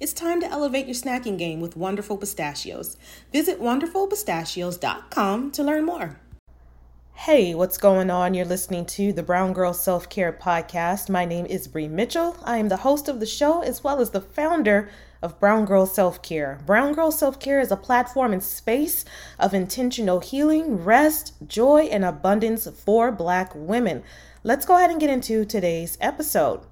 It's time to elevate your snacking game with Wonderful Pistachios. Visit wonderfulpistachios.com to learn more. Hey, what's going on? You're listening to the Brown Girl Self Care Podcast. My name is Bree Mitchell. I am the host of the show as well as the founder of Brown Girl Self Care. Brown Girl Self Care is a platform and space of intentional healing, rest, joy, and abundance for Black women. Let's go ahead and get into today's episode.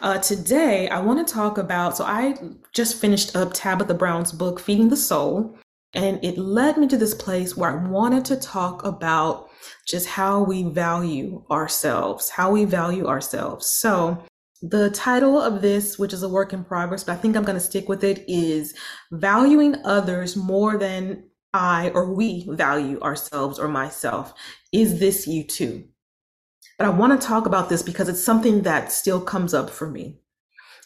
Uh, today, I want to talk about. So, I just finished up Tabitha Brown's book, Feeding the Soul, and it led me to this place where I wanted to talk about just how we value ourselves, how we value ourselves. So, the title of this, which is a work in progress, but I think I'm going to stick with it, is Valuing Others More Than I or We Value Ourselves or Myself. Is this you too? But I want to talk about this because it's something that still comes up for me.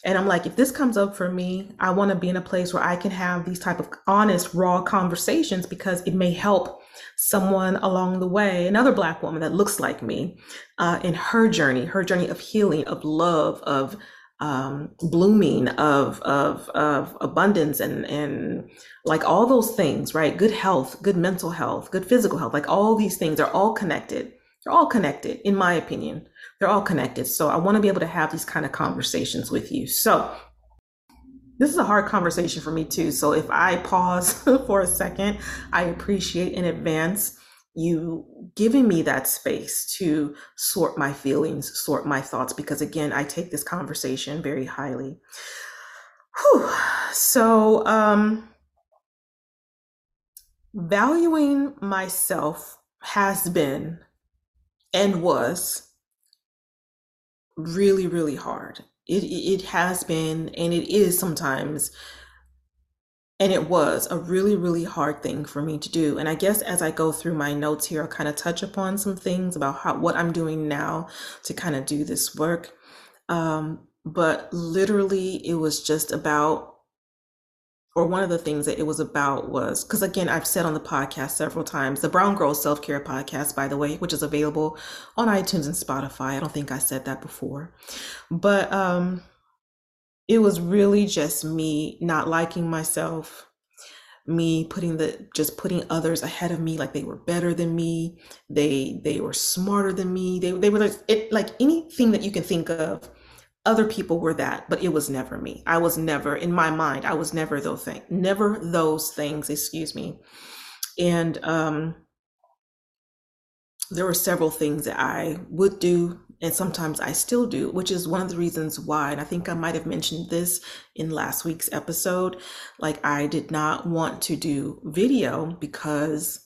And I'm like, if this comes up for me, I want to be in a place where I can have these type of honest, raw conversations because it may help someone along the way, another Black woman that looks like me, uh, in her journey, her journey of healing, of love, of um, blooming, of of of abundance, and and like all those things, right? Good health, good mental health, good physical health, like all these things are all connected. They're all connected, in my opinion. They're all connected. So I want to be able to have these kind of conversations with you. So this is a hard conversation for me too. So if I pause for a second, I appreciate in advance you giving me that space to sort my feelings, sort my thoughts, because again, I take this conversation very highly. Whew. So, um, valuing myself has been and was really, really hard. It it has been and it is sometimes and it was a really really hard thing for me to do and i guess as i go through my notes here i'll kind of touch upon some things about how what i'm doing now to kind of do this work um, but literally it was just about or one of the things that it was about was because again i've said on the podcast several times the brown girls self-care podcast by the way which is available on itunes and spotify. I don't think i said that before. But um it was really just me not liking myself me putting the just putting others ahead of me like they were better than me they they were smarter than me they, they were like, it, like anything that you can think of other people were that, but it was never me. I was never in my mind. I was never those things. Never those things. Excuse me. And um, there were several things that I would do, and sometimes I still do, which is one of the reasons why. And I think I might have mentioned this in last week's episode. Like I did not want to do video because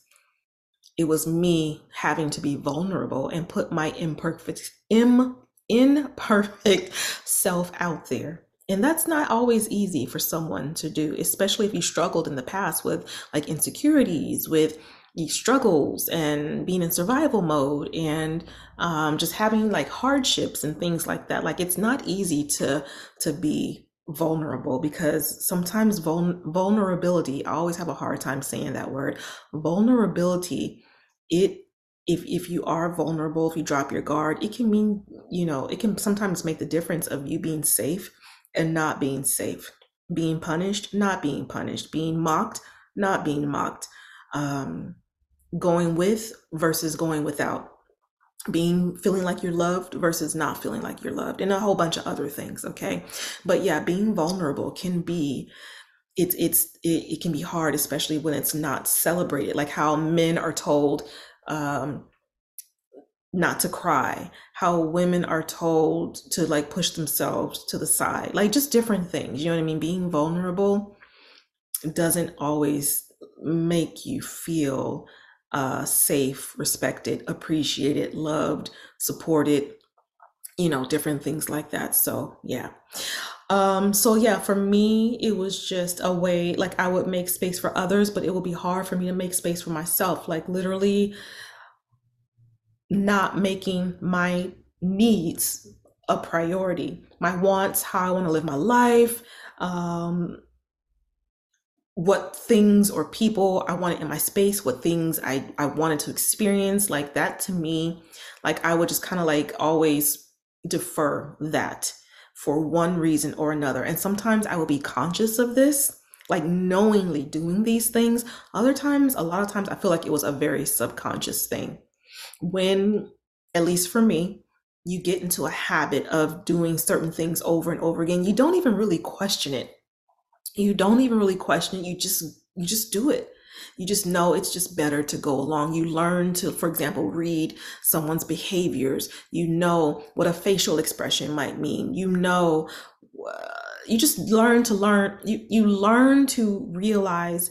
it was me having to be vulnerable and put my imperfect im imperfect self out there. And that's not always easy for someone to do, especially if you struggled in the past with like insecurities, with struggles and being in survival mode and um, just having like hardships and things like that. Like it's not easy to to be vulnerable because sometimes vul- vulnerability, I always have a hard time saying that word. Vulnerability, it if if you are vulnerable, if you drop your guard, it can mean, you know, it can sometimes make the difference of you being safe and not being safe, being punished, not being punished, being mocked, not being mocked, um, going with versus going without, being feeling like you're loved versus not feeling like you're loved, and a whole bunch of other things. Okay, but yeah, being vulnerable can be it's it's it, it can be hard especially when it's not celebrated. Like how men are told um not to cry how women are told to like push themselves to the side like just different things you know what i mean? Being vulnerable doesn't always make you feel uh, safe respected appreciated loved supported you know different things like that so yeah um, so yeah, for me, it was just a way like I would make space for others, but it would be hard for me to make space for myself. Like literally not making my needs a priority, my wants, how I want to live my life, um, what things or people I wanted in my space, what things I, I wanted to experience, like that to me, like I would just kind of like always defer that for one reason or another. And sometimes I will be conscious of this, like knowingly doing these things. Other times, a lot of times, I feel like it was a very subconscious thing. When, at least for me, you get into a habit of doing certain things over and over again, you don't even really question it. You don't even really question it. You just you just do it you just know it's just better to go along. You learn to, for example, read someone's behaviors. You know what a facial expression might mean. You know, uh, you just learn to learn, you, you learn to realize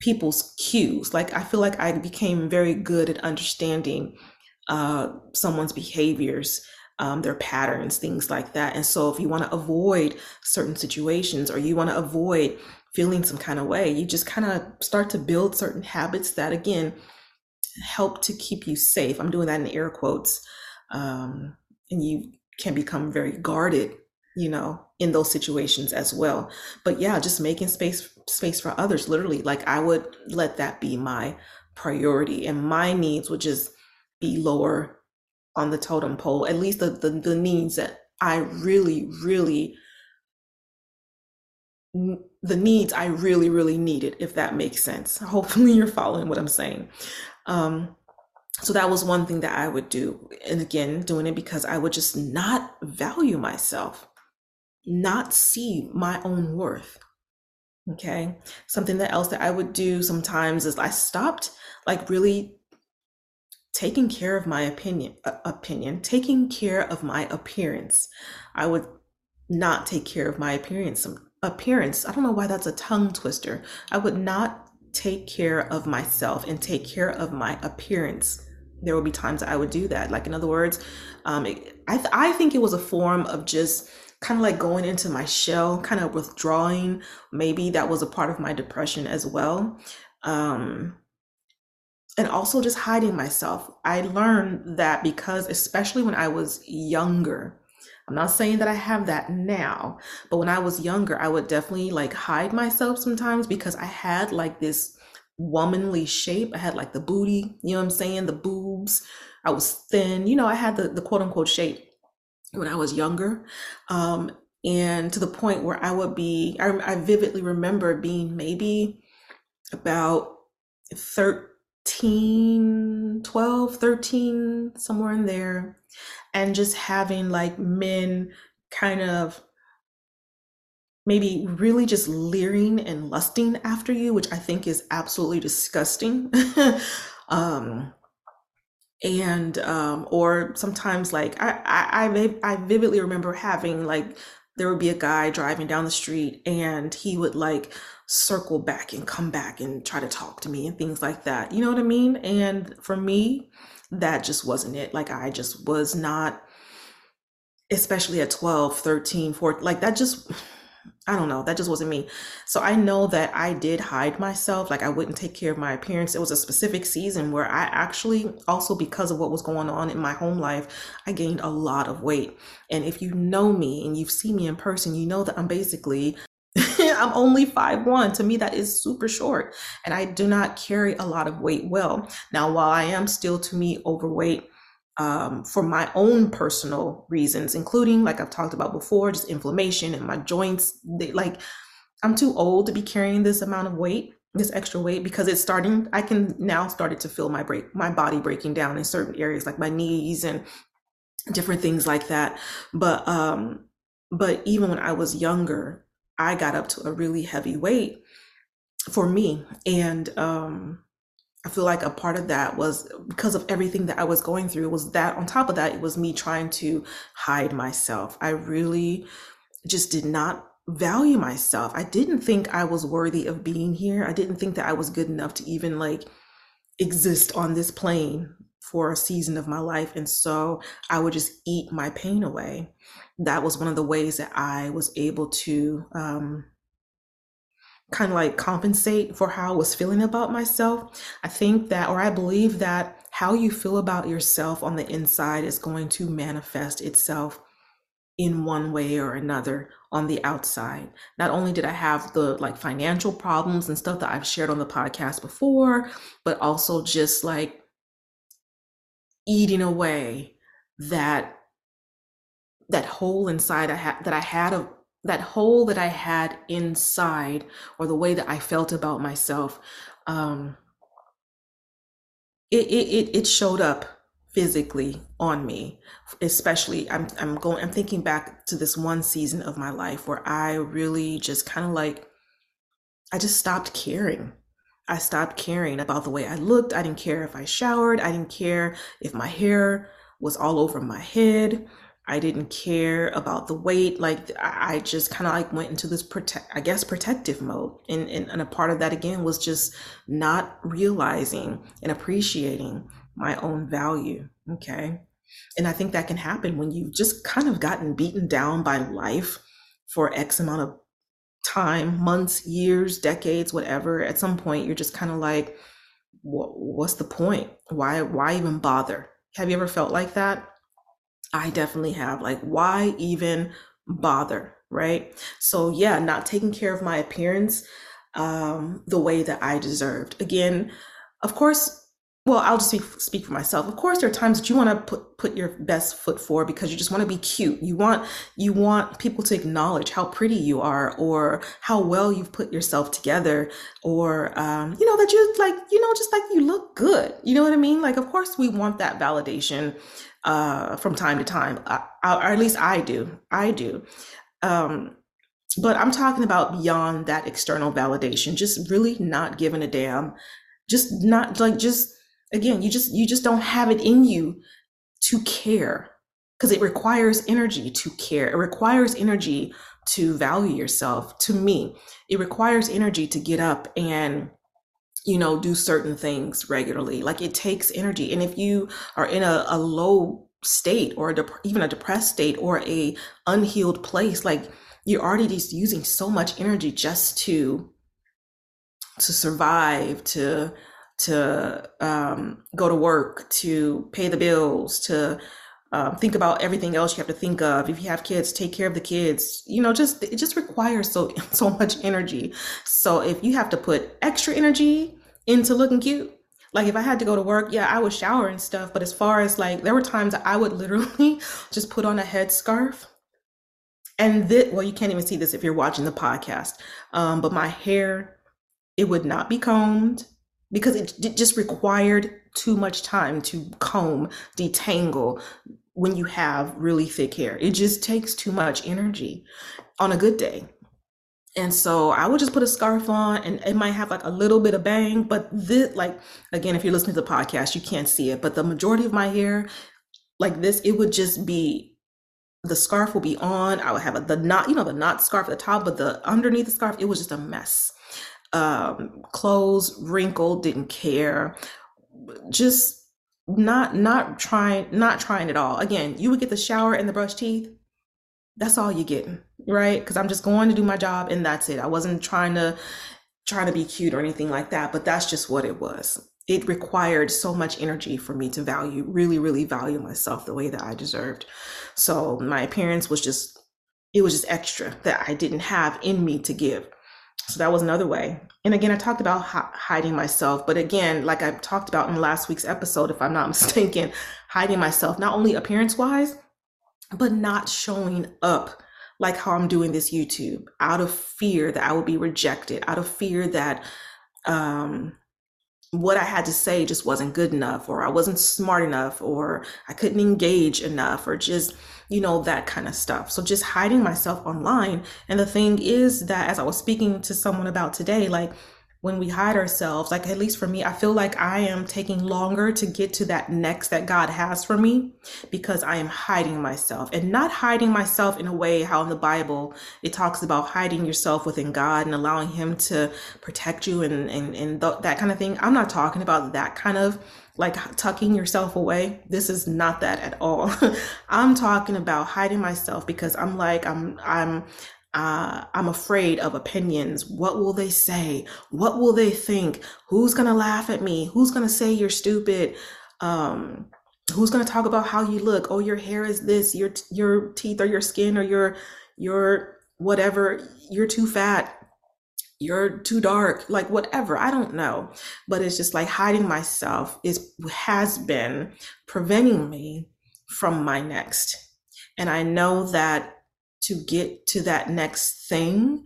people's cues. Like I feel like I became very good at understanding uh, someone's behaviors. Um, their patterns, things like that. And so, if you want to avoid certain situations or you want to avoid feeling some kind of way. You just kind of start to build certain habits that, again, help to keep you safe. I'm doing that in air quotes. Um, and you can become very guarded, you know, in those situations as well. But yeah, just making space space for others. Literally, like I would let that be my priority, and my needs would just be lower on the totem pole. At least the the, the needs that I really, really the needs I really, really needed, if that makes sense. Hopefully, you're following what I'm saying. Um, so that was one thing that I would do. And again, doing it because I would just not value myself, not see my own worth. Okay. Something that else that I would do sometimes is I stopped like really taking care of my opinion uh, opinion taking care of my appearance i would not take care of my appearance appearance. I don't know why that's a tongue twister. I would not take care of myself and take care of my appearance. There will be times I would do that. Like in other words, um, it, I th- I think it was a form of just kind of like going into my shell, kind of withdrawing. Maybe that was a part of my depression as well. Um, and also just hiding myself. I learned that because, especially when I was younger, I'm not saying that I have that now, but when I was younger, I would definitely like hide myself sometimes because I had like this womanly shape. I had like the booty, you know what I'm saying? The boobs. I was thin, you know, I had the, the quote unquote shape when I was younger. Um, and to the point where I would be, I, I vividly remember being maybe about 13, 12, 13, somewhere in there and just having like men kind of maybe really just leering and lusting after you, which I think is absolutely disgusting. um, and um, or sometimes like I, I I vividly remember having like there would be a guy driving down the street and he would like circle back and come back and try to talk to me and things like that. You know what I mean? And for me, that just wasn't it. Like I just was not, especially at 12, 13, 14, like that just, I don't know, that just wasn't me. So I know that I did hide myself. Like I wouldn't take care of my appearance. It was a specific season where I actually, also because of what was going on in my home life, I gained a lot of weight. And if you know me and you've seen me in person, you know that I'm basically I'm only five one. To me, that is super short. And I do not carry a lot of weight well. Now, while I am still to me overweight um, for my own personal reasons, including, like I've talked about before, just inflammation and my joints, they, like I'm too old to be carrying this amount of weight this extra weight because it's starting i can now started to feel my break my body breaking down in certain areas like my knees and different things like that but um but even when i was younger I got up to a really heavy weight for me. And um, I feel like a part of that was because of everything that I was going through was that on top of that, it was me trying to hide myself. I really just did not value myself. I didn't think I was worthy of being here. I didn't think that I was good enough to even like exist on this plane for a season of my life. And so I would just eat my pain away. That was one of the ways that I was able to um, kind of like compensate for how I was feeling about myself. I think that, or I believe that how you feel about yourself on the inside is going to manifest itself in one way or another on the outside. Not only did I have the like financial problems and stuff that I've shared on the podcast before, but also just like eating away that that hole inside I had that I had of that hole that I had inside or the way that I felt about myself um it it it showed up physically on me especially i'm i'm going i'm thinking back to this one season of my life where i really just kind of like i just stopped caring i stopped caring about the way i looked i didn't care if i showered i didn't care if my hair was all over my head I didn't care about the weight. Like I just kind of like went into this protect, I guess, protective mode. And, and, and a part of that again was just not realizing and appreciating my own value. Okay. And I think that can happen when you've just kind of gotten beaten down by life for X amount of time, months, years, decades, whatever. At some point, you're just kind of like, what's the point? Why, why even bother? Have you ever felt like that? I definitely have. Like, why even bother? Right. So, yeah, not taking care of my appearance um, the way that I deserved. Again, of course, well, I'll just speak, speak for myself. Of course, there are times that you want to put put your best foot forward because you just want to be cute. You want you want people to acknowledge how pretty you are, or how well you've put yourself together, or um, you know that you like you know just like you look good. You know what I mean? Like, of course, we want that validation uh, from time to time, or at least I do. I do. Um, but I'm talking about beyond that external validation. Just really not giving a damn. Just not like just again you just you just don't have it in you to care because it requires energy to care. It requires energy to value yourself. To me it requires energy to get up and you know do certain things regularly. Like it takes energy. And if you are in a, a low state or a dep- even a depressed state or a unhealed place like you're already just using so much energy just to to survive to to um, go to work, to pay the bills, to um, think about everything else you have to think of. If you have kids, take care of the kids. You know, just it just requires so so much energy. So if you have to put extra energy into looking cute, like if I had to go to work, yeah, I would shower and stuff. But as far as like, there were times I would literally just put on a headscarf. And this, well, you can't even see this if you're watching the podcast. Um, but my hair, it would not be combed because it, it just required too much time to comb, detangle when you have really thick hair. It just takes too much energy on a good day. And so I would just put a scarf on and it might have like a little bit of bang, but this like again, if you're listening to the podcast, you can't see it. But the majority of my hair, like this, it would just be the scarf will be on. I would have a, the knot, you know, the knot scarf at the top, but the underneath the scarf, it was just a mess um, clothes wrinkled, didn't care, just not not trying not trying at all. Again, you would get the shower and the brush teeth. That's all you get, right? Because I'm just going to do my job and that's it. I wasn't trying to trying to be cute or anything like that, but that's just what it was. It required so much energy for me to value, really, really value myself the way that I deserved. So my appearance was just, it was just extra that I didn't have in me to give. So that was another way. And again, I talked about hiding myself, but again, like I talked about in last week's episode, if I'm not mistaken, hiding myself, not only appearance wise, but not showing up like how I'm doing this YouTube out of fear that I will be rejected, out of fear that um, what I had to say just wasn't good enough, or I wasn't smart enough, or I couldn't engage enough, or just, you know, that kind of stuff. So just hiding myself online. And the thing is that as I was speaking to someone about today, like, when we hide ourselves, like at least for me, I feel like I am taking longer to get to that next that God has for me because I am hiding myself and not hiding myself in a way how in the Bible it talks about hiding yourself within God and allowing Him to protect you and, and, and th- that kind of thing. I'm not talking about that kind of like tucking yourself away. This is not that at all. I'm talking about hiding myself because I'm like, I'm, I'm, uh, I'm afraid of opinions. What will they say? What will they think? Who's gonna laugh at me? Who's gonna say you're stupid? Um, who's gonna talk about how you look? Oh, your hair is this. Your your teeth or your skin or your your whatever. You're too fat. You're too dark. Like whatever. I don't know. But it's just like hiding myself is has been preventing me from my next. And I know that to get to that next thing,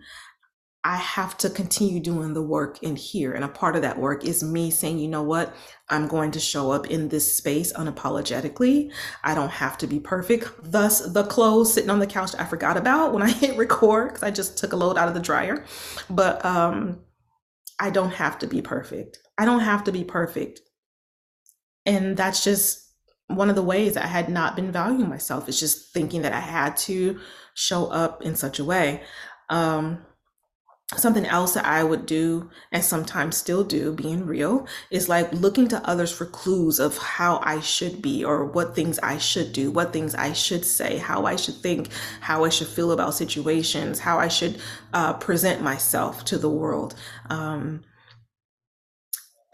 I have to continue doing the work in here. And a part of that work is me saying, you know what? I'm going to show up in this space unapologetically. I don't have to be perfect. Thus, the clothes sitting on the couch I forgot about when I hit record because I just took a load out of the dryer. But um, I don't have to be perfect. I don't have to be perfect. And that's just one of the ways I had not been valuing myself. Is just thinking that I had to show up in such a way. Um, something else that I would do and sometimes still do, being real, is like looking to others for clues of how I should be or what things I should do, what things I should say, how I should think, how I should feel about situations, how I should uh, present myself to the world. Um,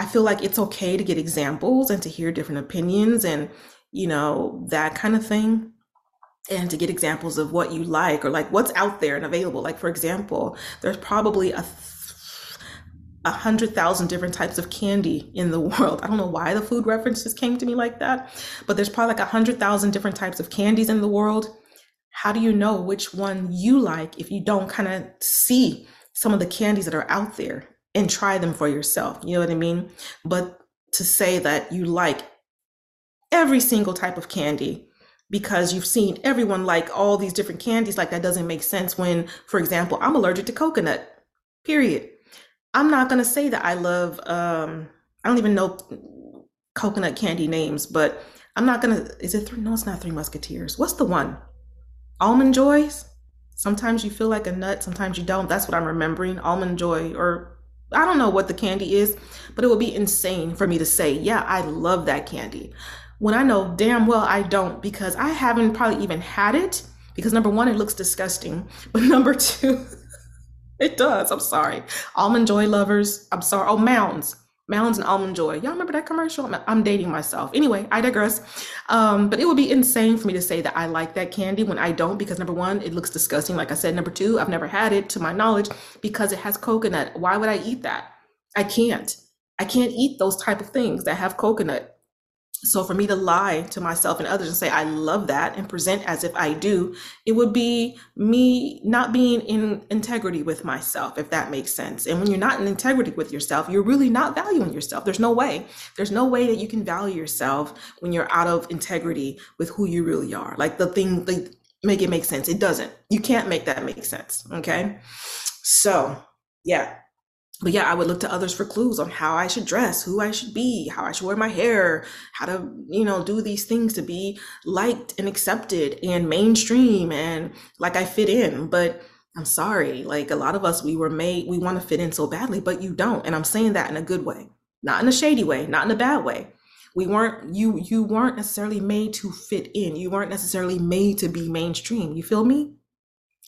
I feel like it's okay to get examples and to hear different opinions and, you know, that kind of thing and to get examples of what you like or like what's out there and available. Like, for example, there's probably a a hundred thousand different types of candy in the world. I don't know why the food references came to me like that, but there's probably like a hundred thousand different types of candies in the world. How do you know which one you like if you don't kind of see some of the candies that are out there and try them for yourself? You know what I mean? But to say that you like every single type of candy because you've seen everyone like all these different candies like that doesn't make sense when for example i'm allergic to coconut period i'm not going to say that i love um i don't even know coconut candy names but i'm not going to is it three no it's not three musketeers what's the one almond joys sometimes you feel like a nut sometimes you don't that's what i'm remembering almond joy or i don't know what the candy is but it would be insane for me to say yeah i love that candy when I know damn well I don't because I haven't probably even had it because number one, it looks disgusting. But number two, it does. I'm sorry. Almond Joy lovers, I'm sorry. Oh, Mounds. Mounds and Almond Joy. Y'all remember that commercial? I'm, dating myself. Anyway, I digress. Um, but it would be insane for me to say that I like that candy when I don't because number one, it looks disgusting. Like I said, number two, I've never had it to my knowledge because it has coconut. Why would I eat that? I can't. I can't eat those type of things that have coconut. So for me to lie to myself and others and say I love that and present as if I do, it would be me not being in integrity with myself, if that makes sense. And when you're not in integrity with yourself, you're really not valuing yourself. There's no way. There's no way that you can value yourself when you're out of integrity with who you really are. Like the thing, like make it make sense. It doesn't. You can't make that make sense. Okay. So yeah, but yeah, I would look to others for clues on how I should dress, who I should be, how I should wear my hair, how to, you know, do these things to be liked and accepted and mainstream and like I fit in. But I'm sorry, like a lot of us, we were made, we want to fit in so badly, but you don't. And I'm saying that in a good way, not in a shady way, not in a bad way. We weren't, you, you weren't necessarily made to fit in. You weren't necessarily made to be mainstream. You feel me?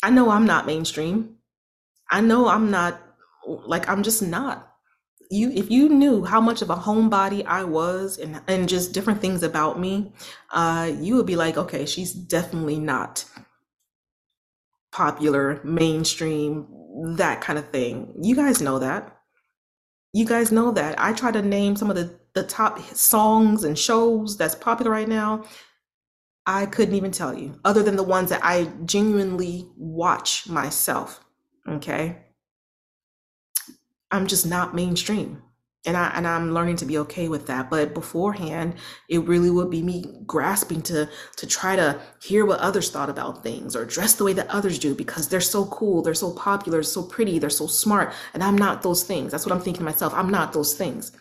I know I'm not mainstream. I know I'm not like I'm just not. You if you knew how much of a homebody I was and and just different things about me, uh, you would be like, okay, she's definitely not popular, mainstream, that kind of thing. You guys know that. You guys know that. I try to name some of the, the top songs and shows that's popular right now. I couldn't even tell you, other than the ones that I genuinely watch myself. Okay. I'm just not mainstream. and I and I'm learning to be okay with that. But beforehand, it really would be me grasping to to try to hear what others thought about things or dress the way that others do because they're so cool, they're so popular, so pretty, they're so smart, and I'm not those things. That's what I'm thinking to myself. I'm not those things.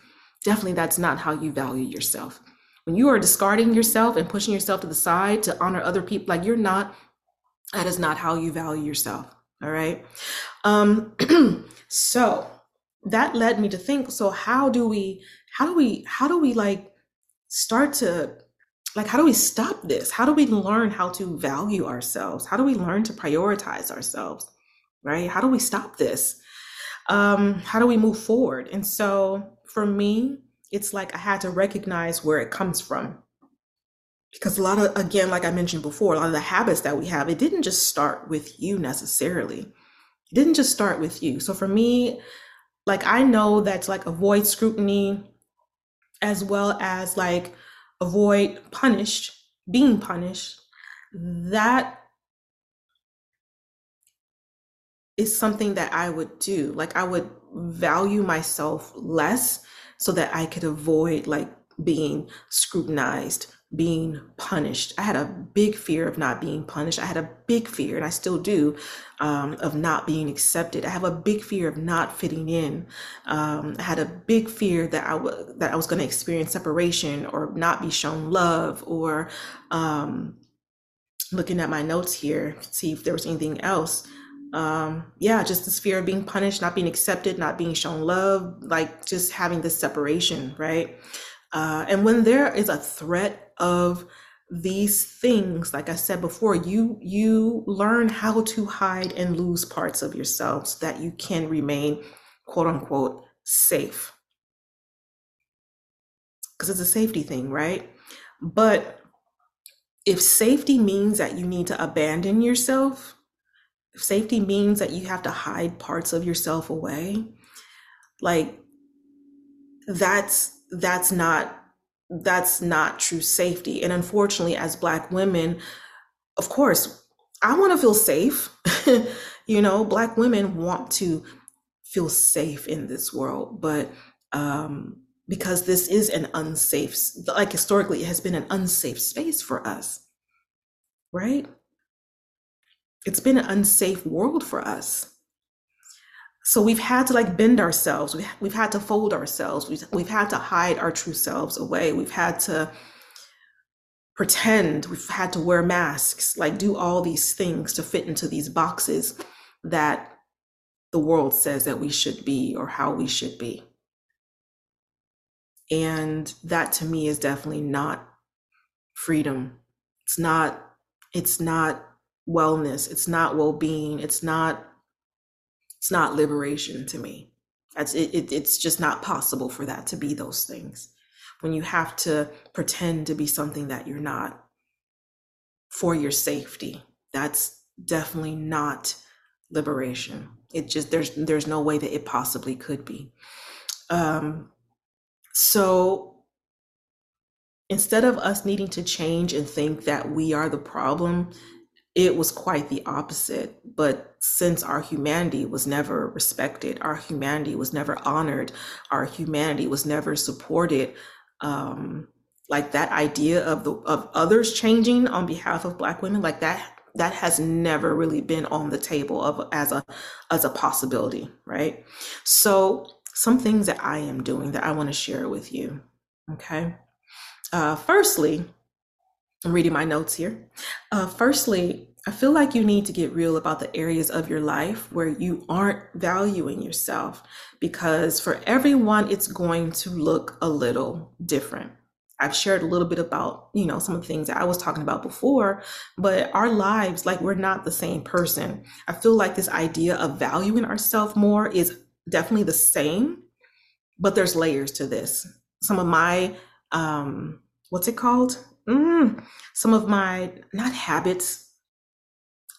Definitely, that's not how you value yourself. When you are discarding yourself and pushing yourself to the side to honor other people, like you're not. That is not how you value yourself. All right. Um, so that led me to think so how do we how do we how do we like start to like how do we stop this? How do we learn how to value ourselves? How do we learn to prioritize ourselves right? How do we stop this? Um how do we move forward? And so for me it's like i had to recognize where it comes from. Because a lot of again like i mentioned before a lot of the habits that we have it didn't just start with you necessarily. It didn't just start with you. So for me like I know that to like avoid scrutiny as well as like avoid punished, being punished, that is something that I would do. Like I would value myself less so that I could avoid like being scrutinized being punished. I had a big fear of not being punished. I had a big fear, and I still do, um, of not being accepted. I have a big fear of not fitting in. Um, I had a big fear that I w- that I was going to experience separation or not be shown love or um, looking at my notes here, see if there was anything else. Um, yeah, just this fear of being punished, not being accepted, not being shown love, like just having this separation, right? Uh, and when there is a threat of these things, like I said before, you you learn how to hide and lose parts of yourself so that you can remain quote unquote safe. Because it's a safety thing, right? But if safety means that you need to abandon yourself, if safety means that you have to hide parts of yourself away, like that's that's not that's not true safety. And unfortunately as black women of course i want to feel safe. You know black women want to feel safe in this world but um because this is an unsafe like historically it has been an unsafe space for us right? It's been an unsafe world for us so we've had to like bend ourselves. We've, we've had to fold ourselves. We've, we've had to hide our true selves away. We've had to pretend. We've had to wear masks like do all these things to fit into these boxes that the world says that we should be or how we should be. And that to me is definitely not freedom. It's not it's not wellness. It's not well-being. It's not it's not liberation to me. It's, it, it, it's just not possible for that to be those things. When you have to pretend to be something that you're not for your safety, that's definitely not liberation. It just there's there's no way that it possibly could be. Um, so instead of us needing to change and think that we are the problem, it was quite the opposite. But since our humanity was never respected, our humanity was never honored, our humanity was never supported, um, like that idea of the of others changing on behalf of Black women, like that that has never really been on the table of as a as a possibility, right? So some things that I am doing that I want to share with you. Okay. Uh, firstly, I'm reading my notes here. Uh, firstly, I feel like you need to get real about the areas of your life where you aren't valuing yourself because for everyone, it's going to look a little different. I've shared a little bit about, you know, some of the things that I was talking about before, but our lives, like we're not the same person. I feel like this idea of valuing ourselves more is definitely the same, but there's layers to this. Some of my, um, what's it called? Mm, some of my not habits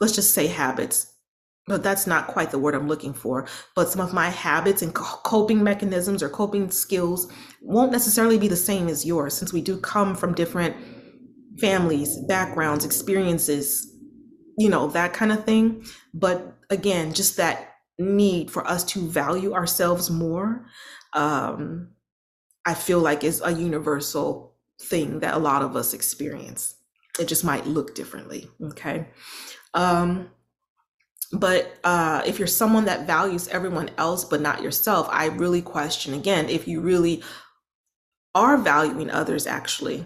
let's just say habits but that's not quite the word i'm looking for but some of my habits and coping mechanisms or coping skills won't necessarily be the same as yours since we do come from different families backgrounds experiences you know that kind of thing. But again just that need for us to value ourselves more um, I feel like is a universal thing that a lot of us experience. It just might look differently. Okay. Um, but uh, if you're someone that values everyone else but not yourself, I really question again if you really are valuing others actually.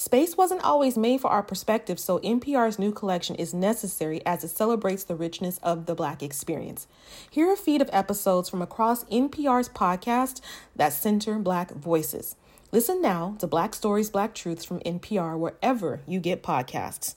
Space wasn't always made for our perspective, so NPR's new collection is necessary as it celebrates the richness of the Black experience. Here are a feed of episodes from across NPR's podcast that center Black voices. Listen now to Black Stories, Black Truths from NPR wherever you get podcasts.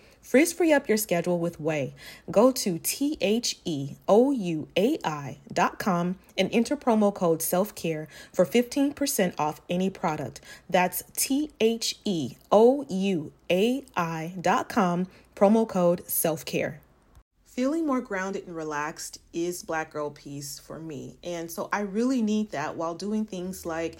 Frizz free up your schedule with Ouai. Go to T H E O U A I dot com and enter promo code self care for 15% off any product. That's T H E O U A I dot com, promo code self care. Feeling more grounded and relaxed is Black Girl Peace for me. And so I really need that while doing things like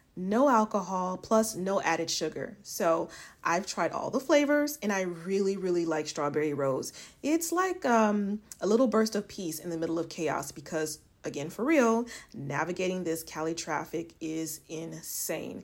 no alcohol, plus no added sugar. So I've tried all the flavors and I really, really like strawberry rose. It's like um, a little burst of peace in the middle of chaos because again for real, navigating this Cali traffic is insane.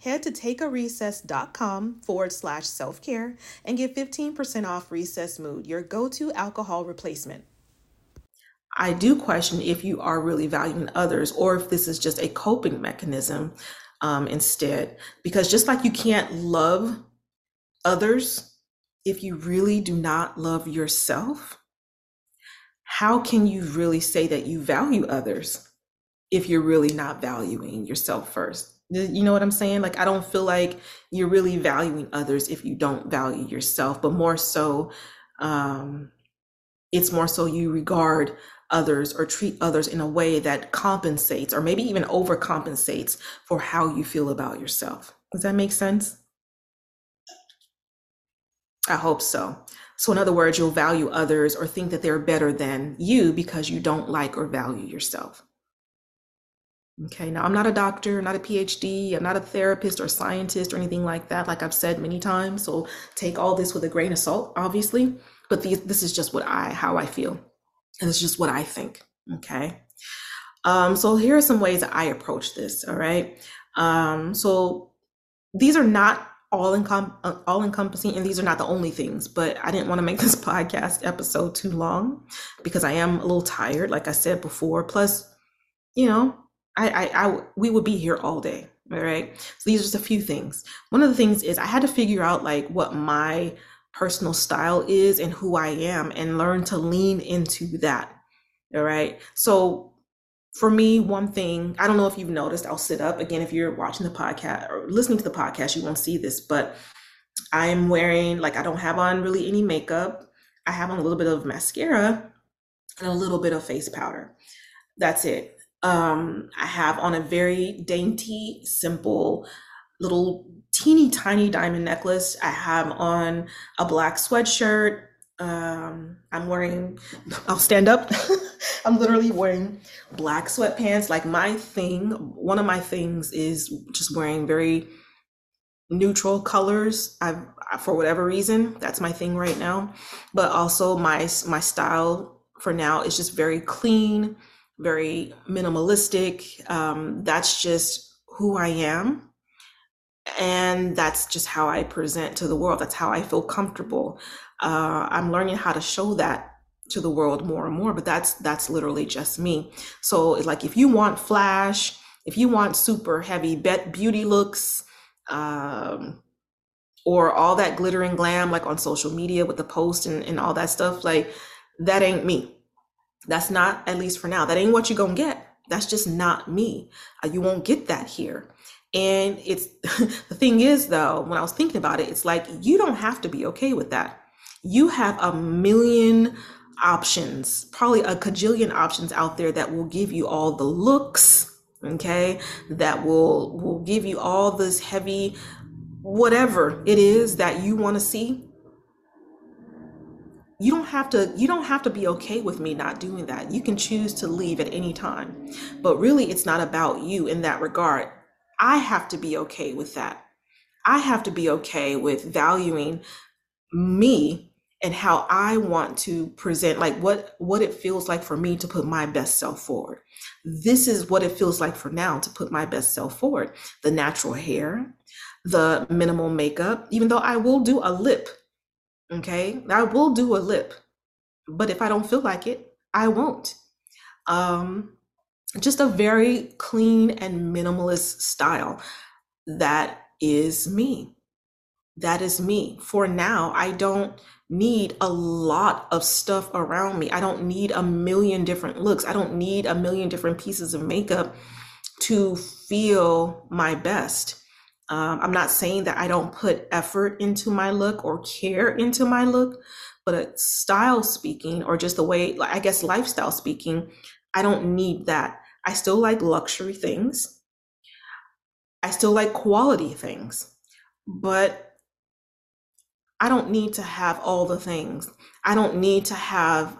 head to takearecess.com forward slash self care and get 15% off Recess Mood, your go to alcohol replacement. I do question if you are really valuing others or if this is just a coping mechanism um, instead. Because just like you can't love others if you really do not love yourself, how can you really say that you value others if you're really not valuing yourself first? You know what I'm saying? Like, I don't feel like you're really valuing others if you don't value yourself, but more so, um, it's more so you regard others or treat others in a way that compensates or maybe even overcompensates for how you feel about yourself. Does that make sense? I hope so. So, in other words, you'll value others or think that they're better than you because you don't like or value yourself. Okay, now I'm not a doctor, not a PhD, I'm not a therapist or scientist or anything like that, like I've said many times. So take all this with a grain of salt, obviously. But the, this is just what I, how I feel. And it's just what I think. Okay. Um, so here are some ways that I approach this. All right. Um, so these are not all encom- uh, all encompassing and these are not the only things but i didn't want to make this podcast episode too long because i am a little tired like i said before plus you know i i, I we would be here all day all right so these are just a few things one of the things is i had to figure out like what my personal style is and who i am and learn to lean into that all right so for me, one thing, I don't know if you've noticed, I'll sit up again. If you're watching the podcast or listening to the podcast, you won't see this, but I'm wearing, like, I don't have on really any makeup. I have on a little bit of mascara and a little bit of face powder. That's it. Um, I have on a very dainty, simple little teeny tiny diamond necklace. I have on a black sweatshirt um, I'm wearing, I'll stand up. I'm literally wearing black sweatpants. Like my thing, one of my things is just wearing very neutral colors. I, for whatever reason, that's my thing right now. But also my my style for now is just very clean, very minimalistic. Um, that's just who I am and that's just how I present to the world. That's how I feel comfortable uh, i'm learning how to show that to the world more and more but that's that's literally just me so it's like if you want flash if you want super heavy bet beauty looks um, or all that glittering glam like on social media with the post and, and all that stuff like that ain't me that's not at least for now that ain't what you're gonna get that's just not me uh, you won't get that here and it's the thing is though when i was thinking about it it's like you don't have to be okay with that you have a million options, probably a cajillion options out there that will give you all the looks, okay? That will will give you all this heavy whatever it is that you want to see. You don't have to you don't have to be okay with me not doing that. You can choose to leave at any time. But really it's not about you in that regard. I have to be okay with that. I have to be okay with valuing me and how I want to present like what what it feels like for me to put my best self forward. This is what it feels like for now to put my best self forward. The natural hair, the minimal makeup, even though I will do a lip. Okay? I will do a lip. But if I don't feel like it, I won't. Um just a very clean and minimalist style. That is me. That is me. For now, I don't need a lot of stuff around me. I don't need a million different looks. I don't need a million different pieces of makeup to feel my best. Um, I'm not saying that I don't put effort into my look or care into my look, but a style speaking, or just the way, I guess, lifestyle speaking, I don't need that. I still like luxury things. I still like quality things, but I don't need to have all the things. I don't need to have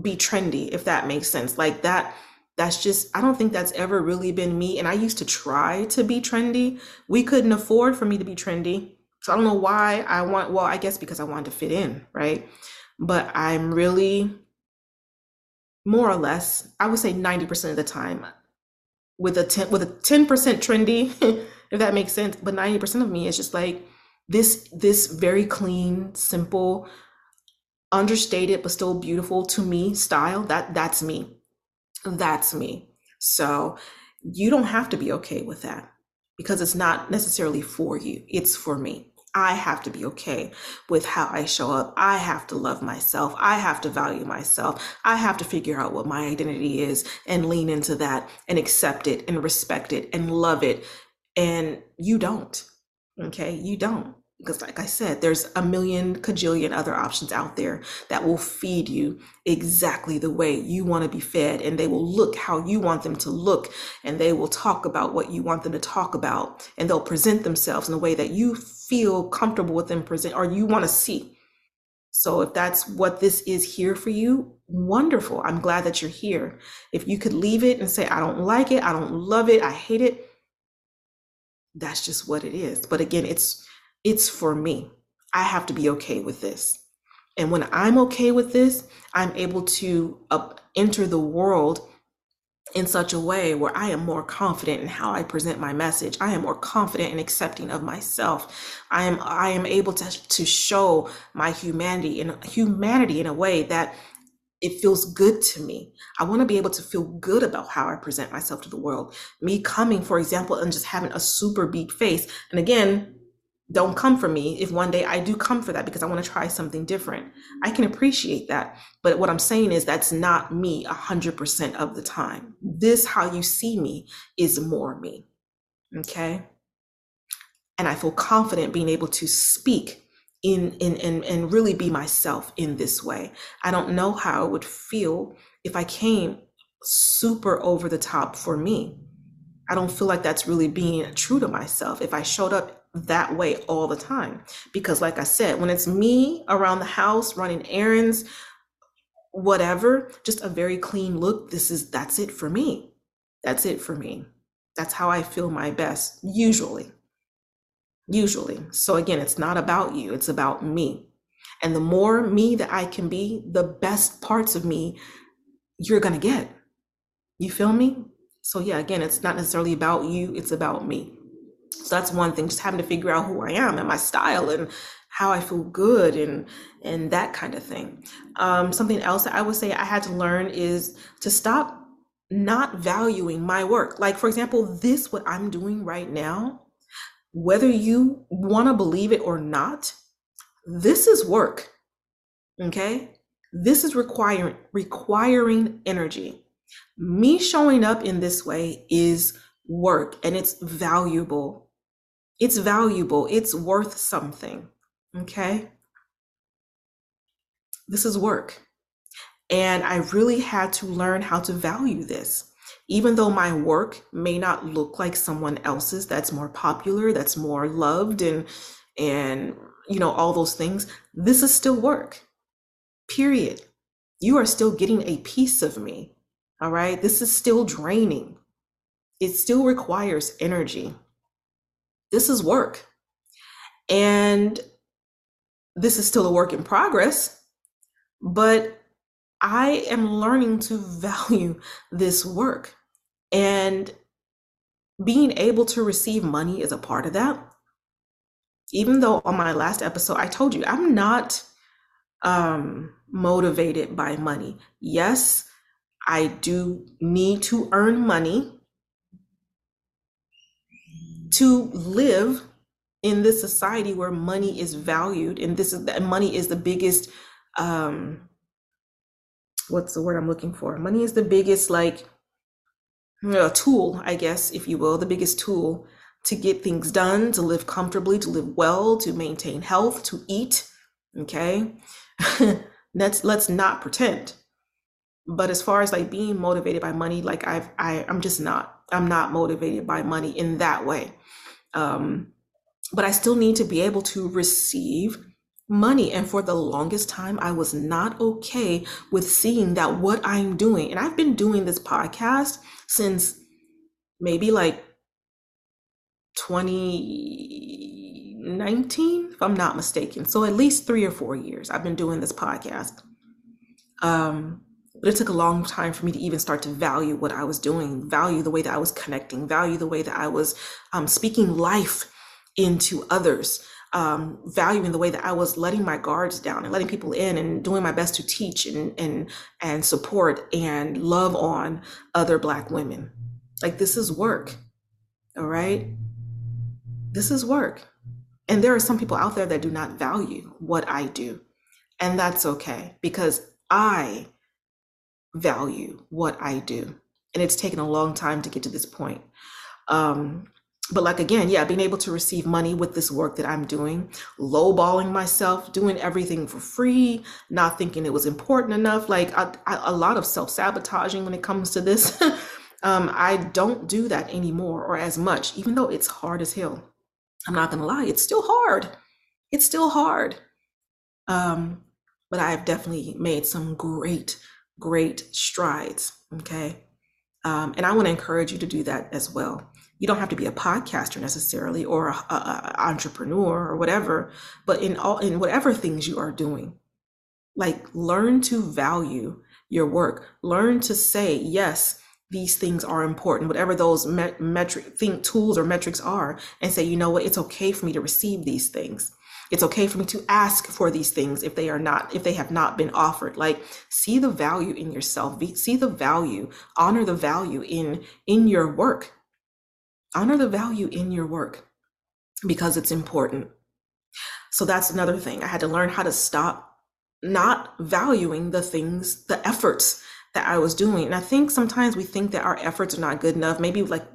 be trendy if that makes sense. Like that that's just I don't think that's ever really been me and I used to try to be trendy. We couldn't afford for me to be trendy. So I don't know why I want well, I guess because I wanted to fit in, right? But I'm really more or less, I would say 90% of the time with a 10 with a 10% trendy, if that makes sense, but 90% of me is just like this this very clean simple understated but still beautiful to me style that that's me that's me so you don't have to be okay with that because it's not necessarily for you it's for me I have to be okay with how I show up. I have to love myself. I have to value myself. I have to figure out what my identity is and lean into that and accept it and respect it and love it. And you don't. Okay, you don't. Because, like I said, there's a million cajillion other options out there that will feed you exactly the way you want to be fed, and they will look how you want them to look, and they will talk about what you want them to talk about, and they'll present themselves in a way that you feel comfortable with them present or you want to see. So, if that's what this is here for you, wonderful. I'm glad that you're here. If you could leave it and say, I don't like it, I don't love it, I hate it, that's just what it is. But again, it's it's for me. I have to be okay with this. And when I'm okay with this, I'm able to uh, enter the world in such a way where I am more confident in how I present my message. I am more confident and accepting of myself. I am I am able to to show my humanity in humanity in a way that it feels good to me. I want to be able to feel good about how I present myself to the world. Me coming, for example, and just having a super beat face. And again, don't come for me if one day I do come for that because I want to try something different. I can appreciate that. But what I'm saying is that's not me 100% of the time. This, how you see me, is more me. Okay. And I feel confident being able to speak in, in, in, and really be myself in this way. I don't know how it would feel if I came super over the top for me. I don't feel like that's really being true to myself. If I showed up that way all the time. Because, like I said, when it's me around the house running errands, whatever, just a very clean look, this is that's it for me. That's it for me. That's how I feel my best, usually. Usually. So, again, it's not about you, it's about me. And the more me that I can be, the best parts of me you're going to get. You feel me? So, yeah, again, it's not necessarily about you, it's about me. So that's one thing, just having to figure out who I am and my style and how I feel good and and that kind of thing. Um, something else that I would say I had to learn is to stop not valuing my work. Like for example, this what I'm doing right now, whether you want to believe it or not, this is work. Okay? This is requiring requiring energy. Me showing up in this way is work and it's valuable it's valuable, it's worth something. Okay. This is work. And I really had to learn how to value this. Even though my work may not look like someone else's that's more popular, that's more loved and and you know all those things, this is still work. Period. You are still getting a piece of me. All right? This is still draining. It still requires energy this is work. And this is still a work in progress, but I am learning to value this work. And being able to receive money is a part of that. Even though on my last episode, I told you I'm not um, motivated by money. Yes, I do need to earn money to live in this society where money is valued and this is that money is the biggest um what's the word i'm looking for? Money is the biggest like uh, tool i guess if you will the biggest tool to get things done to live comfortably to live well to maintain health to eat okay? Let's let's not pretend. But as far as like being motivated by money like i've i i'm just not i'm not motivated by money in that way um, but I still need to be able to receive money. And for the longest time, I was not okay with seeing that what I'm doing, and I've been doing this podcast since maybe like 2019, if I'm not mistaken. So at least three or four years I've been doing this podcast. Um, but it took a long time for me to even start to value what I was doing, value the way that I was connecting, value the way that I was um, speaking life into others, um, valuing the way that I was letting my guards down and letting people in and doing my best to teach and and and support and love on other Black women. Like this is work, all right. This is work, and there are some people out there that do not value what I do, and that's okay because I value what I do. And it's taken a long time to get to this point. Um, but like again, yeah, being able to receive money with this work that I'm doing, lowballing myself, doing everything for free, not thinking it was important enough, like I, I, a lot of self sabotaging when it comes to this. um, I don't do that anymore or as much, even though it's hard as hell. I'm not gonna lie, it's still hard. It's still hard. Um, but I've definitely made some great great strides. Okay. Um, and I want to encourage you to do that as well. You don't have to be a podcaster necessarily or a, a, a entrepreneur or whatever, but in all in whatever things you are doing, like learn to value your work. Learn to say, yes, these things are important, whatever those metric think tools or metrics are, and say, you know what, it's okay for me to receive these things. It's okay for me to ask for these things if they are not, if they have not been offered. Like see the value in yourself, see the value, honor the value in in your work. Honor the value in your work because it's important. So that's another thing. I had to learn how to stop not valuing the things, the efforts that I was doing. And I think sometimes we think that our efforts are not good enough. Maybe like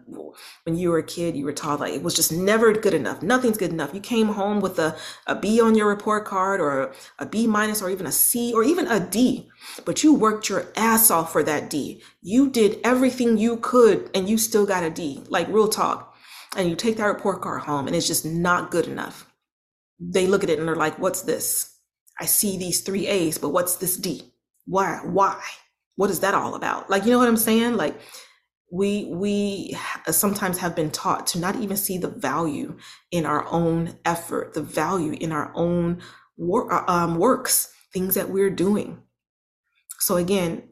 when you were a kid, you were taught like it was just never good enough. Nothing's good enough. You came home with a, a B on your report card or a B minus or even a C or even a D, but you worked your ass off for that D. You did everything you could and you still got a D, like real talk. And you take that report card home and it's just not good enough. They look at it and they're like, what's this? I see these three A's, but what's this D? Why? Why? What is that all about? Like, you know what I'm saying? Like, we we sometimes have been taught to not even see the value in our own effort, the value in our own wor- uh, um, works, things that we're doing. So again,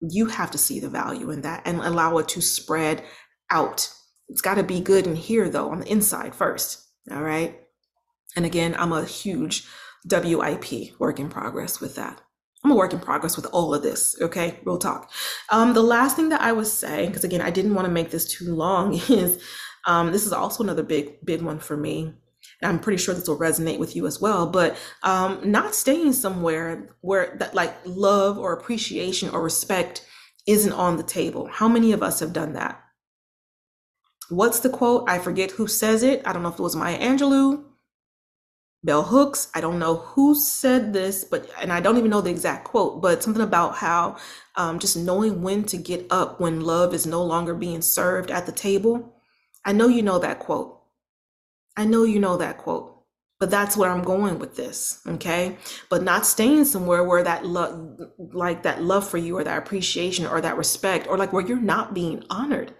you have to see the value in that and allow it to spread out. It's got to be good in here though, on the inside first. All right. And again, I'm a huge WIP work in progress with that. I'm a work in progress with all of this. Okay, real talk. Um, the last thing that I was saying, because again, I didn't want to make this too long, is um, this is also another big, big one for me. And I'm pretty sure this will resonate with you as well. But um, not staying somewhere where that like love or appreciation or respect isn't on the table. How many of us have done that? What's the quote? I forget who says it. I don't know if it was Maya Angelou bell hooks. I don't know who said this, but and I don't even know the exact quote, but something about how um, just knowing when to get up when love is no longer being served at the table. I know you know that quote. I know you know that quote. But that's where I'm going with this, okay? But not staying somewhere where that love, like that love for you, or that appreciation, or that respect, or like where you're not being honored,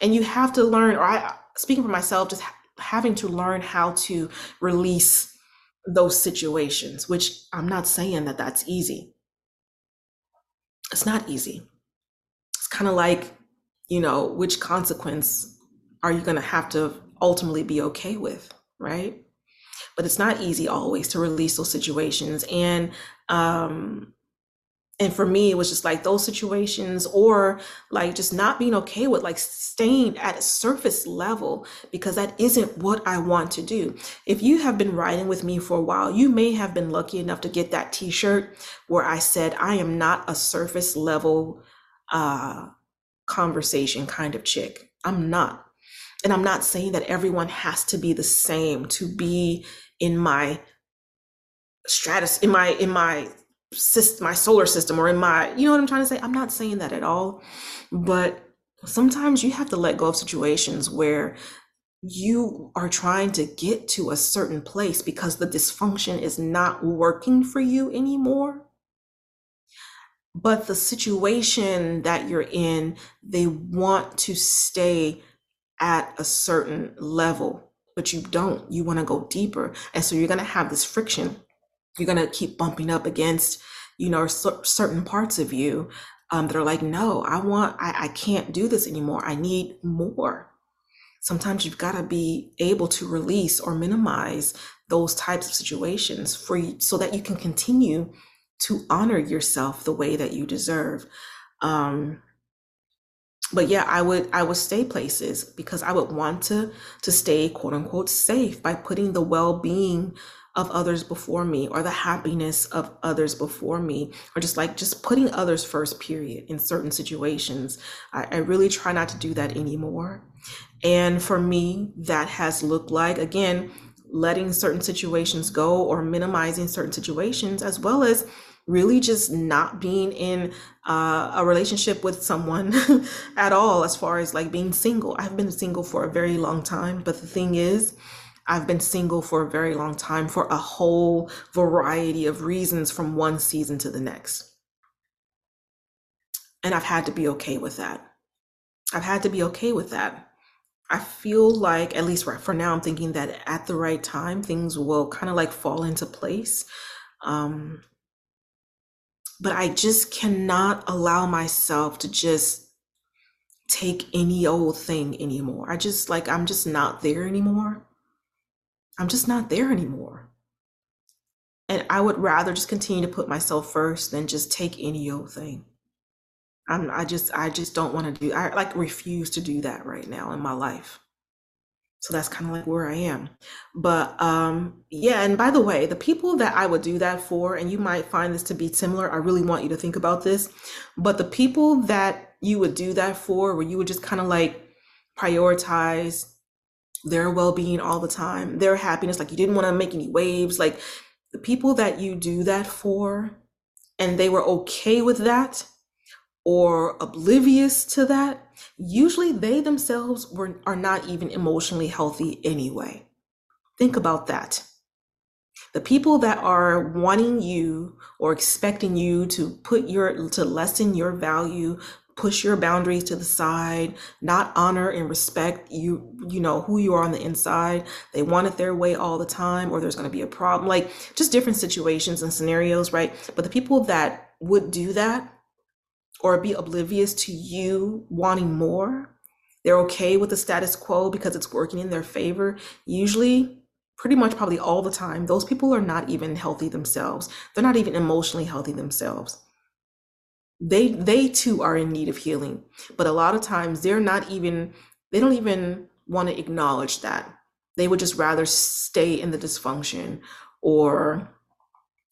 and you have to learn. Or I, speaking for myself, just having to learn how to release those situations, which I'm not saying that that's easy. It's not easy. It's kind of like, you know, which consequence are you going to have to ultimately be okay with, right? But it's not easy always to release those situations. And um, and for me it was just like those situations or like just not being okay with like staying at a surface level because that isn't what i want to do. If you have been riding with me for a while you may have been lucky enough to get that t-shirt where i said i am not a surface level uh conversation kind of chick. I'm not. And i'm not saying that everyone has to be the same to be in my stratus in my in my system, my solar system or in my, you know what I'm trying to say? I'm not saying that at all. But sometimes you have to let go of situations where you are trying to get to a certain place because the dysfunction is not working for you anymore. But the situation that you're in, they want to stay at a certain level, but you don't. You want to go deeper. And so you're going to have this friction you're going to keep bumping up against you know certain parts of you um, that are like no i want I, I can't do this anymore. I need more. Sometimes you've got to be able to release or minimize those types of situations for you so that you can continue to honor yourself the way that you deserve. Um, but yeah i would i would stay places because i would want to to stay quote unquote safe by putting the well-being of others before me or the happiness of others before me or just like just putting others first period in certain situations. I, I, really try not to do that anymore. And for me that has looked like again letting certain situations go or minimizing certain situations as well as really just not being in uh, a relationship with someone at all as far as like being single. I've been single for a very long time but the thing is I've been single for a very long time for a whole variety of reasons from one season to the next. And I've had to be okay with that. I've had to be okay with that. I feel like, at least for now, I'm thinking that at the right time, things will kind of like fall into place. Um, but I just cannot allow myself to just take any old thing anymore. I just like, I'm just not there anymore. I'm just not there anymore. And I would rather just continue to put myself first than just take any old thing. I'm, I just, I just don't want to do, I like refuse to do that right now in my life. So that's kind of like where I am. But um, yeah, and by the way, the people that I would do that for, and you might find this to be similar, I really want you to think about this. But the people that you would do that for, where you would just kind of like prioritize their well being all the time, their happiness, like you didn't want to make any waves, like the people that you do that for, and they were okay with that or oblivious to that, usually they themselves were, are not even emotionally healthy anyway. Think about that. The people that are wanting you or expecting you to put your, to lessen your value, push your boundaries to the side, not honor and respect you, you know, who you are on the inside. They want it their way all the time, or there's going to be a problem, like just different situations and scenarios, right? But the people that would do that or be oblivious to you wanting more. They're okay with the status quo because it's working in their favor. Usually, pretty much probably all the time, those people are not even healthy themselves. They're not even emotionally healthy themselves. They they too are in need of healing. But a lot of times they're not even they don't even want to acknowledge that. They would just rather stay in the dysfunction or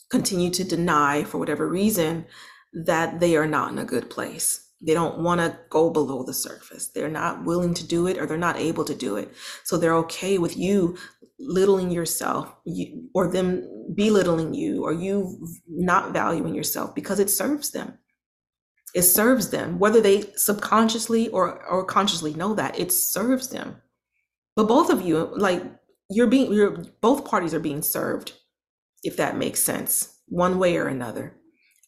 continue to deny for whatever reason that they are not in a good place. They don't want to go below the surface. They're not willing to do it or they're not able to do it. So they're okay with you littling yourself you, or them belittling you or you not valuing yourself because it serves them. It serves them, whether they subconsciously or, or consciously know that it serves them. But both of you, like you're being, you're both parties are being served, if that makes sense, one way or another.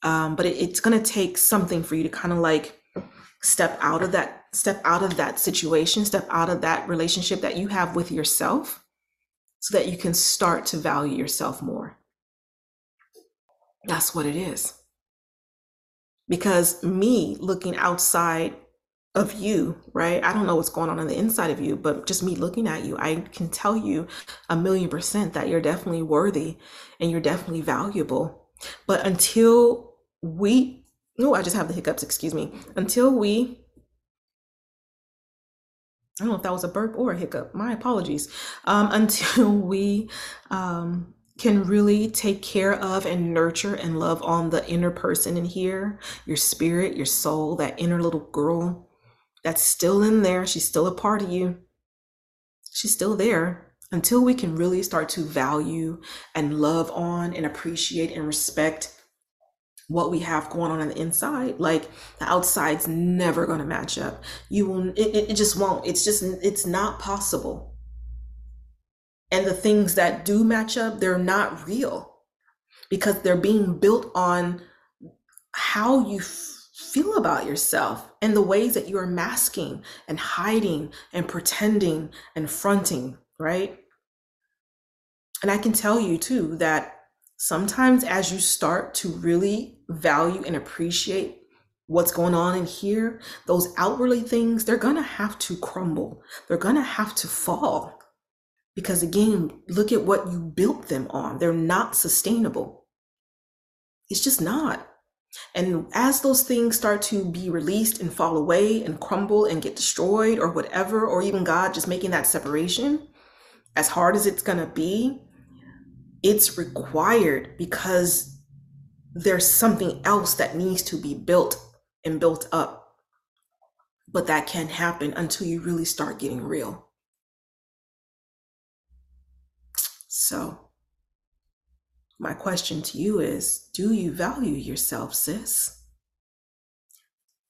Um, but it, it's going to take something for you to kind of like step out of that step out of that situation step out of that relationship that you have with yourself so that you can start to value yourself more. That's what it is because me looking outside of you, right? I don't know what's going on on the inside of you, but just me looking at you, I can tell you a million percent that you're definitely worthy and you're definitely valuable. But until we oh i just have the hiccups excuse me until we I don't know if that was a burp or a hiccup. My apologies. Um, until we um, can really take care of and nurture and love on the inner person in here, your spirit, your soul, that inner little girl that's still in there. She's still a part of you. She's still there. Until we can really start to value and love on and appreciate and respect what we have going on on the inside like the outside's never going to match up you will it, it just won't it's just it's not possible and the things that do match up they're not real because they're being built on how you feel about yourself and the ways that you are masking and hiding and pretending and fronting right and i can tell you too that sometimes as you start to really value and appreciate what's going on in here, those outwardly things, they're to have to crumble. They're to have to fall. Because again, look at what you built them on. They're not sustainable. It's just not. And as those things start to be released and fall away and crumble and get destroyed or whatever, or even God just making that separation, as hard as it's going to be, it's required because there's something else that needs to be built and built up. But that can't happen until you really start getting real. So, my question to you is Do you value yourself, sis?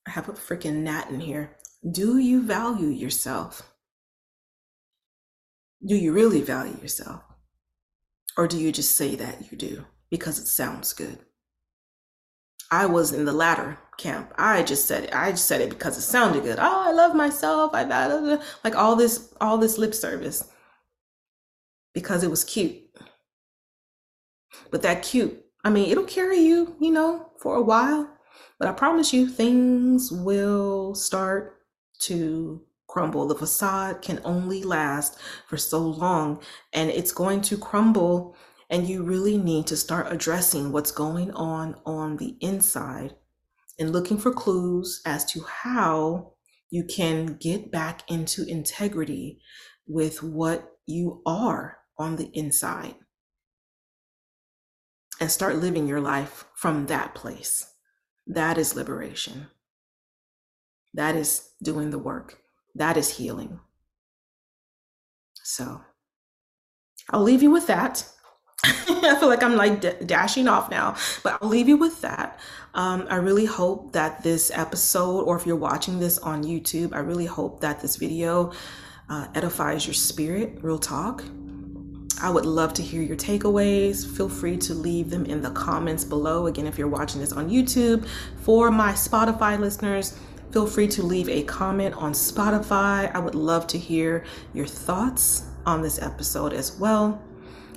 I have a freaking gnat in here. Do you value yourself? Do you really value yourself? Or do you just say that you do because it sounds good? I was in the latter camp. I just said it. I just said it because it sounded good. Oh, I love myself. I like all this all this lip service because it was cute. But that cute, I mean, it'll carry you, you know, for a while. But I promise you, things will start to crumble. The facade can only last for so long, and it's going to crumble. And you really need to start addressing what's going on on the inside and looking for clues as to how you can get back into integrity with what you are on the inside and start living your life from that place. That is liberation. That is doing the work. That is healing. So I'll leave you with that. I feel like I'm like d- dashing off now, but I'll leave you with that. Um, I really hope that this episode, or if you're watching this on YouTube, I really hope that this video uh, edifies your spirit. Real talk. I would love to hear your takeaways. Feel free to leave them in the comments below. Again, if you're watching this on YouTube, for my Spotify listeners, feel free to leave a comment on Spotify. I would love to hear your thoughts on this episode as well.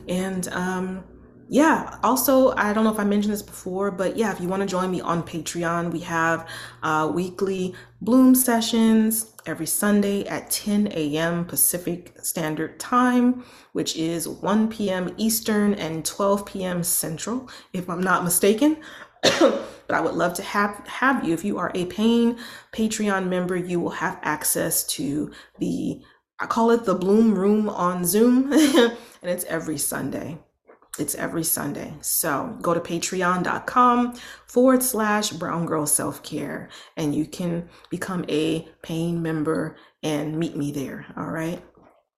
And um, yeah, also, I don't know if I mentioned this before, but yeah, if you want to join me on Patreon, we have uh, weekly Bloom sessions every Sunday at 10 a.m. Pacific Standard Time, which is 1 p.m. Eastern and 12 p.m. Central, if I'm not mistaken. but I would love to have have you. If you are a paying Patreon member, you will have access to the I call it the Bloom Room on Zoom, and it's every Sunday. It's every Sunday. So go to patreon.com forward slash brown girl self care and you can become a paying member and meet me there. All right.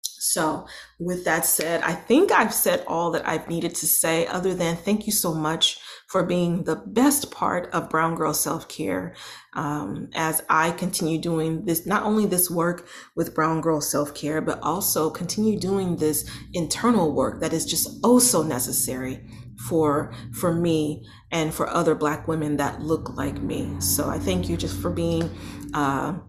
So, with that said, I think I've said all that I've needed to say, other than thank you so much for being the best part of Brown Girl Self Care um, as I continue doing this, not only this work with Brown Girl Self Care, but also continue doing this internal work that is just oh so necessary for for me and for other black women that look like me. So i thank you just for being uh,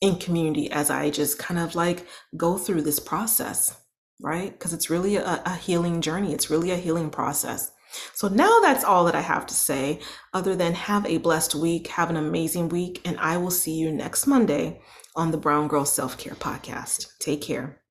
in community as i just kind of like go through this process right? Because it's really a, a healing journey. It's really a healing process so now that's all that I have to say, other than have a blessed week, have an amazing week, and I will see you next Monday on the Brown Girl Self Care Podcast. Take care.